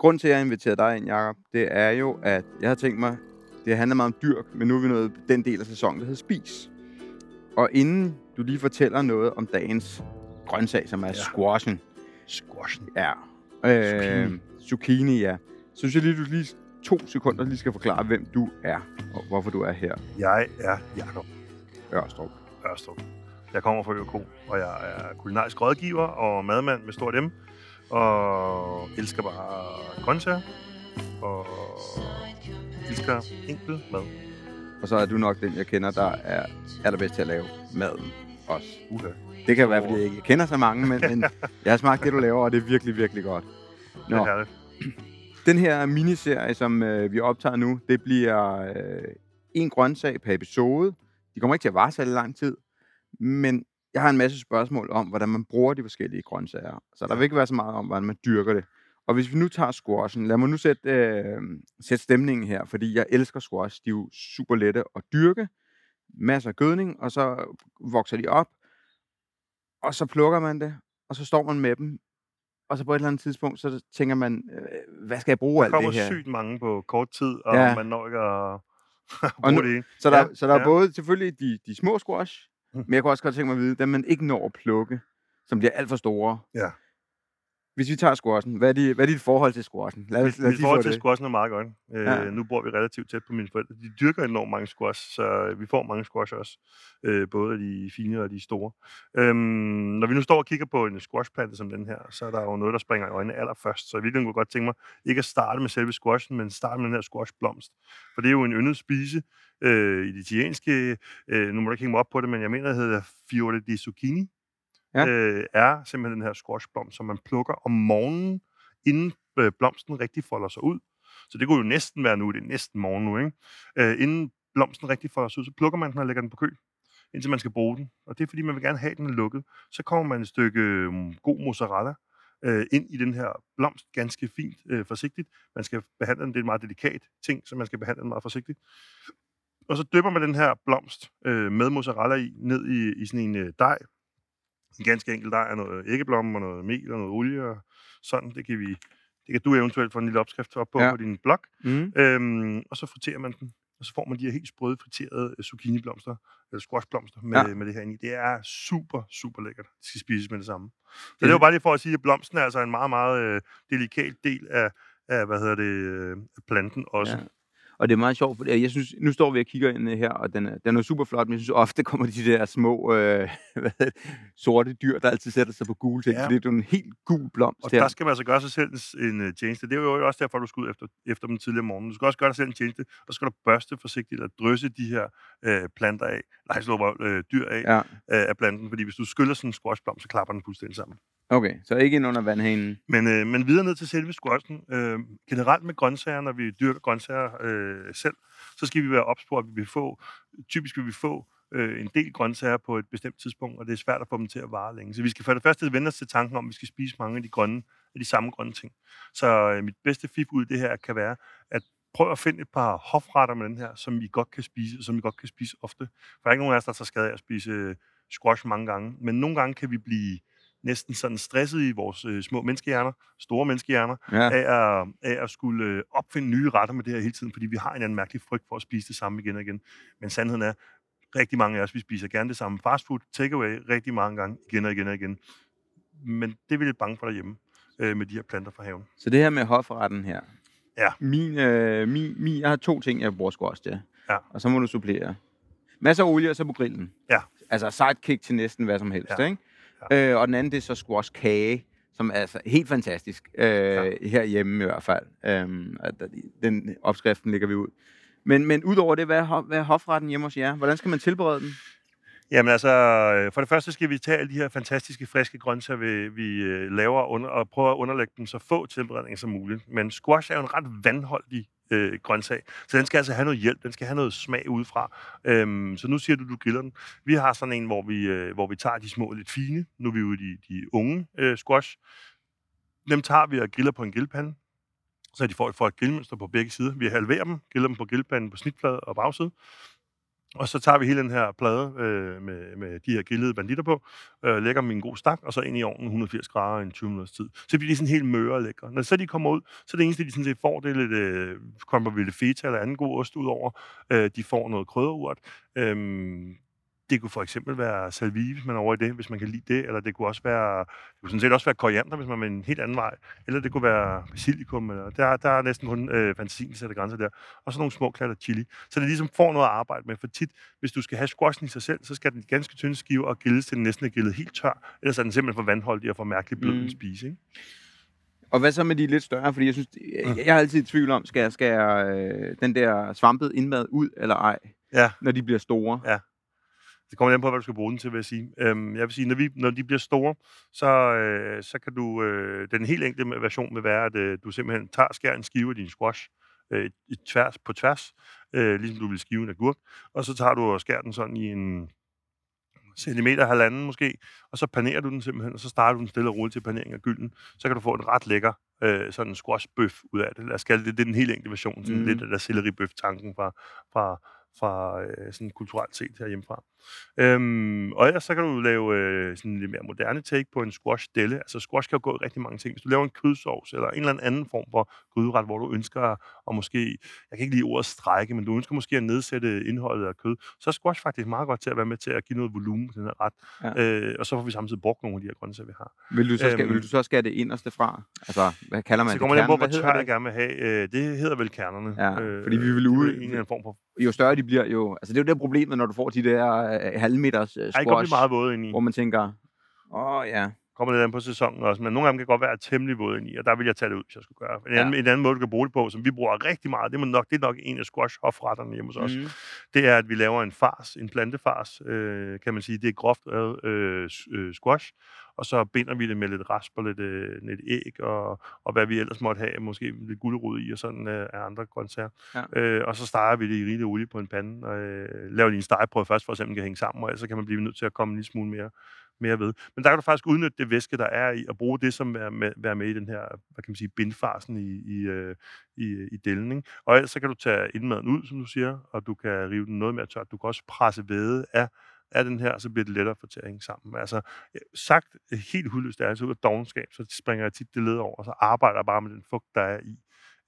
grund til, at jeg inviterede dig ind, Jacob, det er jo, at jeg har tænkt mig, det handler meget om dyrk, men nu er vi nået den del af sæsonen, der hedder spis. Og inden du lige fortæller noget om dagens grøntsag, som er ja. squashen. Squashen. Ja. Øh, zucchini. zucchini, ja. Så synes jeg lige, du lige to sekunder lige skal forklare, hvem du er, og hvorfor du er her. Jeg er Jakob Ørstrup. Ørstrup. Jeg kommer fra ØK, og jeg er kulinarisk rådgiver og madmand med stort M, og elsker bare grøntsager, og elsker enkel mad. Og så er du nok den, jeg kender, der er allerbedst til at lave maden også. Uha. Det kan være, fordi jeg ikke kender så mange, men, men jeg har smagt det, du laver, og det er virkelig, virkelig godt. Det er herligt. Den her miniserie, som øh, vi optager nu, det bliver øh, en grøntsag per episode. De kommer ikke til at vare særlig lang tid, men jeg har en masse spørgsmål om, hvordan man bruger de forskellige grøntsager. Så der vil ikke være så meget om, hvordan man dyrker det. Og hvis vi nu tager squashen, lad mig nu sætte, øh, sætte stemningen her, fordi jeg elsker squash. De er jo super lette at dyrke. Masser af gødning, og så vokser de op. Og så plukker man det, og så står man med dem. Og så på et eller andet tidspunkt, så tænker man, øh, hvad skal jeg bruge Der alt kommer det her? sygt mange på kort tid, og Ja. man når ikke at Og nu- det. Så der, Ja, så der er ja. både selvfølgelig de, de små squash, Mm. men jeg kunne også godt tænke mig at vide, dem man ikke når at plukke, som bliver alt for store. Ja. Hvis vi tager squashen, hvad er, de, hvad er dit forhold til squashen? Lad, os- lad os mit forhold til det. squashen er meget godt. Øh, Ja. ja. Nu bor vi relativt tæt på mine forældre. De dyrker enormt mange squash, så vi får mange squash også. Øh, både de fine og de store. Øhm, når vi nu står og kigger på en squashplante som den her, så er der jo noget, der springer i øjnene allerførst. Så i virkeligheden kunne jeg godt tænke mig, ikke at starte med selve squashen, men starte med den her squashblomst. For det er jo en yndet spise øh, i det italienske. Øh, nu må du ikke hænge mig op på det, men jeg mener, det hedder fiore di zucchini. Ja. Øh, er simpelthen den her squashblomst, som man plukker om morgenen, inden øh, blomsten rigtig folder sig ud. Så det kunne jo næsten være nu, det er næsten morgen nu, ikke? Øh, inden blomsten rigtig folder sig ud, så plukker man den og lægger den på kø, indtil man skal bruge den. Og det er fordi, man vil gerne have den lukket. Så kommer man et stykke øh, god mozzarella øh, ind i den her blomst, ganske fint, øh, forsigtigt. Man skal behandle den, det er en meget delikat ting, så man skal behandle den meget forsigtigt. Og så dypper man den her blomst øh, med mozzarella i, ned i, i sådan en øh, dej. En ganske enkelt dej af noget æggeblomme og noget mel og noget olie og sådan. Det kan vi det kan du eventuelt få en lille opskrift op på Ja. på din blog. Mm. Øhm, og så friterer man den. Og så får man de her helt sprøde friterede øh, zucchiniblomster, eller squashblomster med, Ja. med det her inde i. Det er super, super lækkert. Det skal spises med det samme. Så Det- er jo bare lige for at sige, at blomsten er altså en meget, meget øh, delikat del af, af, hvad hedder det, øh, planten også. Ja. Og det er meget sjovt, for jeg synes, nu står vi og kigger ind her, og den er, den er super flot, men jeg synes ofte kommer de der små øh, hvad det, sorte dyr, der altid sætter sig på gule ting, ja. Fordi det er en helt gul blomst Og her. der skal man altså gøre sig selv en uh, tjeneste. Det er jo også derfor, du skal ud efter, efter dem tidligere om morgenen. Du skal også gøre dig selv en tjeneste, og så skal du børste forsigtigt og drysse de her øh, planter af, nej, slå øh, dyr af, Ja, øh, af planten. Fordi hvis du skyller sådan en squashblom, så klapper den fuldstændig sammen okay, så ikke ind under vandhanen. Men, øh, men videre ned til selve squashen. Øh, generelt med grøntsager, når vi dyrker grøntsager øh, selv, så skal vi være opspurgt, at vi vil få, typisk vil vi få øh, en del grøntsager på et bestemt tidspunkt, og det er svært at få dem til at vare længe. Så vi skal for det første vende os til tanken om, at vi skal spise mange af de grønne, af de samme grønne ting. Så øh, mit bedste fif ud i det her kan være, at prøv at finde et par hofretter med den her, som I godt kan spise, og som I godt kan spise ofte. For der er ikke nogen af os, der tager skade af at spise øh, squash mange gange, men nogle gange kan vi blive næsten sådan stresset i vores øh, små menneskehjerner, store menneskehjerner, Ja. af, at, af at skulle øh, opfinde nye retter med det her hele tiden, fordi vi har en eller anden mærkelig frygt for at spise det samme igen og igen. Men sandheden er, rigtig mange af os, vi spiser gerne det samme fast food, takeaway, rigtig mange gange, igen og igen og igen. Men det er vi lidt bange for derhjemme, øh, med de her planter fra haven. Så det her med hofretten her. Ja. Min, øh, min, min, jeg har to ting, jeg bruger squash til. Ja. Og så må du supplere. Masser af olie, og så på grillen. Ja. Altså sidekick til næsten hvad som helst, Ja. ikke? Øh, og den anden, det er så squash kage, som er altså helt fantastisk. Øh, ja. Herhjemme i hvert fald. Øhm, den opskriften ligger vi ud. Men, men udover det, hvad hvad er hofretten hjemme hos jer? Hvordan skal man tilberede den? Jamen altså, øh, for det første skal vi tage alle de her fantastiske, friske grøntsager, vi, vi øh, laver, under, og prøve at underlægge dem så få tilberedninger som muligt. Men squash er jo en ret vandholdig øh, grøntsag, så den skal altså have noget hjælp, den skal have noget smag udefra. Øhm, så nu siger du, du griller den. Vi har sådan en, hvor vi, øh, hvor vi tager de små lidt fine, nu er vi ude i de, de unge øh, squash. Dem tager vi og griller på en grillpande, så de får, får et grillmønster på begge sider. Vi halverer dem, griller dem på grillpanden på snitflade og bagside. Og så tager vi hele den her plade øh, med, med de her grillede banditter på, øh, lægger dem i en god stak, og så ind i ovnen 180 grader i en 20 minutters tid. Så bliver de sådan helt møre og lækre. Når så de kommer ud, så er det eneste, de sådan set får, det er lidt, øh, kommer vi lidt feta eller anden god ost ud over. Øh, de får noget krydderurt. Øh, det kunne for eksempel være salvie, hvis man er over i det, hvis man kan lide det, eller det kunne også være, det kunne sådan set også være koriander, hvis man vil en helt anden vej, eller det kunne være basilikum, eller der, der er næsten kun øh, fantasien, der sætter grænser der, og så nogle små klatter chili. Så det ligesom får noget at arbejde med, for tit, hvis du skal have squashen i sig selv, så skal den ganske tynde skive og gildes til den næsten er gildet helt tør, ellers er den simpelthen for vandholdig og for mærkelig blød mm. at spise, ikke? Og hvad så med de lidt større? Fordi jeg synes, jeg, jeg har altid i tvivl om, skal jeg, skal jeg øh, den der svampet indmad ud eller ej, Ja. når de bliver store? Ja. Det kommer an på, hvad du skal bruge den til, vil jeg sige. Øhm, jeg vil sige, når, vi, når de bliver store, så, øh, så kan du... Øh, den helt enkle version vil være, at øh, du simpelthen tager skær en skive af din squash øh, i tværs, på tværs, øh, ligesom du vil skive en agurk, og så tager du og skærer den sådan i en centimeter, halvanden måske, og så panerer du den simpelthen, og så starter du den stille og roligt til panering af gylden. Så kan du få en ret lækker øh, sådan en squashbøf ud af det. Lad os kalde det, det er den helt enkle version, sådan mm. lidt af der selleribøf-tanken fra, fra, fra øh, sådan kulturelt set herhjemmefra. Øhm, og ellers så kan du lave øh, sådan lidt mere moderne take på en squash delle. Altså squash kan jo gå i rigtig mange ting. Hvis du laver en kødsovs eller en eller anden form for gryderet, hvor du ønsker at måske, jeg kan ikke lide ordet strække, men du ønsker måske at nedsætte indholdet af kød, så er squash faktisk meget godt til at være med til at give noget volumen på den her ret. Ja. Øh, og så får vi samtidig brugt nogle af de her grøntsager, vi har. Vil du så, skal, Øhm. vil du så skære det inderste fra? Altså, hvad kalder man Så det? kommer det an på, hvor Hvad hedder tør jeg det? gerne vil have. Øh, det hedder vel kernerne. Ja, fordi vi vil ude- vel en eller anden form for... Jo større de bliver, jo... Altså, det er jo det problemet, når du får de der øh, halvmeters øh, Ej, squash, blive meget våde ind i. hvor man tænker, åh oh, ja, kommer lidt an på sæsonen også, men nogle af dem kan godt være temmelig våde ind i, og der vil jeg tage det ud, hvis jeg skulle gøre. En, Ja. anden, en anden måde, du kan bruge det på, som vi bruger rigtig meget, det er nok, det er nok en af squash hofretterne hjemme hos os, Mm. det er, at vi laver en fars, en plantefars, øh, kan man sige. Det er groft øh, s- øh, squash, og så binder vi det med lidt rasp og lidt, øh, lidt æg, og, og hvad vi ellers måtte have, måske lidt gulerod i, og sådan øh, af andre grøntsager. Ja. Øh, og så steger vi det i rigelig olie på en pande, og øh, laver lige en stegeprøve først, for at se, kan hænge sammen, og ellers så kan man blive nødt til at komme en lille smule mere mere ved. Men der kan du faktisk udnytte det væske, der er i, og bruge det som være med, være med i den her, hvad kan man sige, bindfarsen i, i, øh, i, i delen. Ikke? Og ellers så kan du tage indmaden ud, som du siger, og du kan rive den noget mere tørt. Du kan også presse væde af, af den her, så bliver det lettere for til at hænge sammen. Altså, sagt helt hudløst, altså ud af dogenskab, så springer jeg tit det led over, og så arbejder jeg bare med den fugt, der er i.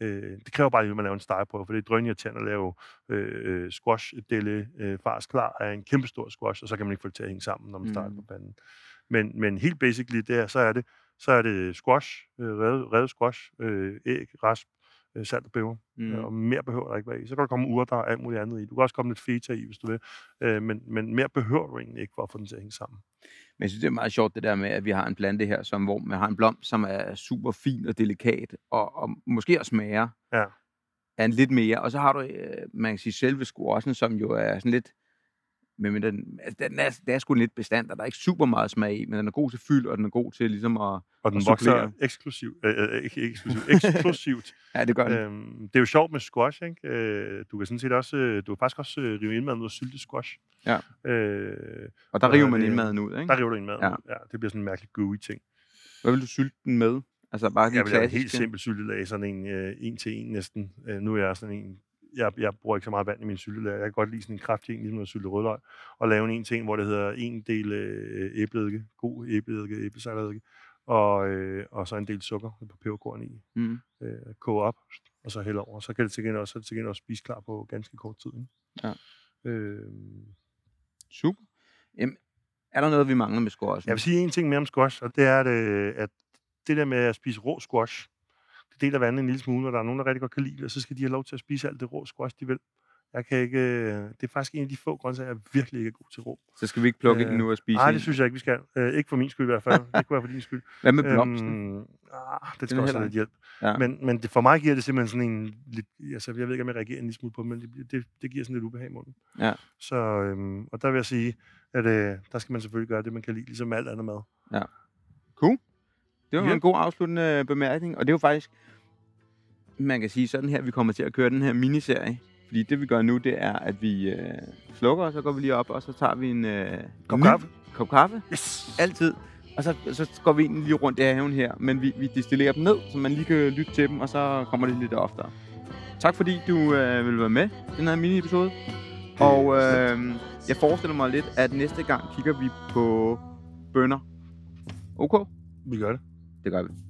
Øh, det kræver bare, at man laver en stegeprøve, for det er drønirriterende at lave øh, øh, squash delle øh, fars klar af en kæmpe stor squash, og så kan man ikke få det til at hænge sammen, når man Mm. på panden. Men, men helt basically, det er, så er det, så er det squash, øh, revet, revet squash, øh, æg, rasp, øh, salt og peber, Mm. mm. og mere behøver der ikke være i. Så kan der komme urter og alt muligt andet i. Du kan også komme lidt feta i, hvis du vil, øh, men, men mere behøver du egentlig ikke for at få den til at hænge sammen. Men jeg synes, det er meget sjovt det der med, at vi har en plante her, som, hvor man har en blomst, som er super fin og delikat, og, og måske også smager Ja. af en lidt mere. Og så har du, øh, man kan sige, selve squashen, som jo er sådan lidt, men den, altså, den er, det er sgu lidt bestand, og der er ikke super meget smag i, men den er god til fyld, og den er god til ligesom at... Og den Og vokser supplere. eksklusivt, øh, øh, ikke eksklusivt, eksplosivt. Ja, det gør den. øhm, det er jo sjovt med squash, ikke? Øh, du kan sådan set også, øh, du kan faktisk også øh, rive indmaden ud af syltet squash. Ja. Øh, Og der river er man det? indmaden ud, ikke? der river du indmaden Ja. ud. Ja, det bliver sådan en mærkelig gooey ting. Hvad vil du sylte den med? Altså bare de Jeg vil klassiske? helt simpel syltelag, sådan en øh, en til en næsten. Øh, nu er jeg sådan en, jeg, jeg bruger ikke så meget vand i min syltelag. Jeg kan godt lide sådan en kraftig en, ligesom noget syltet rødløg, og lave en en, hvor det hedder en del øh, æbleeddike, god æbleeddike, æblesejleddike, og, øh, og så en del sukker på peberkorn i. Mm. Øh, koge op, og så hælde over. Så kan det til gengæld også, så det til gengæld også spise klar på ganske kort tid. Ikke? Ja. Øh, Super. Jamen, er der noget, vi mangler med squashen? Jeg vil sige en ting mere om squash, og det er, at, øh, at det der med at spise rå squash, deler vandet en lille smule, og der er nogen, der rigtig godt kan lide det, og så skal de have lov til at spise alt det rå squash, de vil. Jeg kan ikke... øh, Det er faktisk en af de få grøntsager, jeg virkelig ikke er god til rå. Så skal vi ikke plukke Øh, den nu og spise Nej, det synes jeg ikke, vi skal. Øh, ikke for min skyld i hvert fald. det kunne være for din skyld. Hvad med blomsten? Øhm, ah, det skal er også have lidt hjælp. Ja. Men, men det, for mig giver det simpelthen sådan en lidt... Altså, jeg ved ikke, om jeg reagerer en lille smule på det, men det, det, det giver sådan lidt ubehag i munden. Ja. Så, øhm, og der vil jeg sige, at øh, der skal man selvfølgelig gøre det, man kan lide, ligesom alt andet mad. Cool. Det var Ja. en god afsluttende bemærkning, og det er jo faktisk, man kan sige sådan her, vi kommer til at køre den her miniserie. Fordi det vi gør nu, det er, at vi øh, slukker, og så går vi lige op, og så tager vi en øh, Kop ny kaffe. kop kaffe. Yes! Altid. Og så, så går vi egentlig lige rundt i haven her, men vi, vi distillerer dem ned, så man lige kan lytte til dem, og så kommer det lidt oftere. Tak fordi du øh, vil være med i den her mini-episode. Og øh, jeg forestiller mig lidt, at næste gang kigger vi på bønder. Okay? Vi gør det. Det gør vi.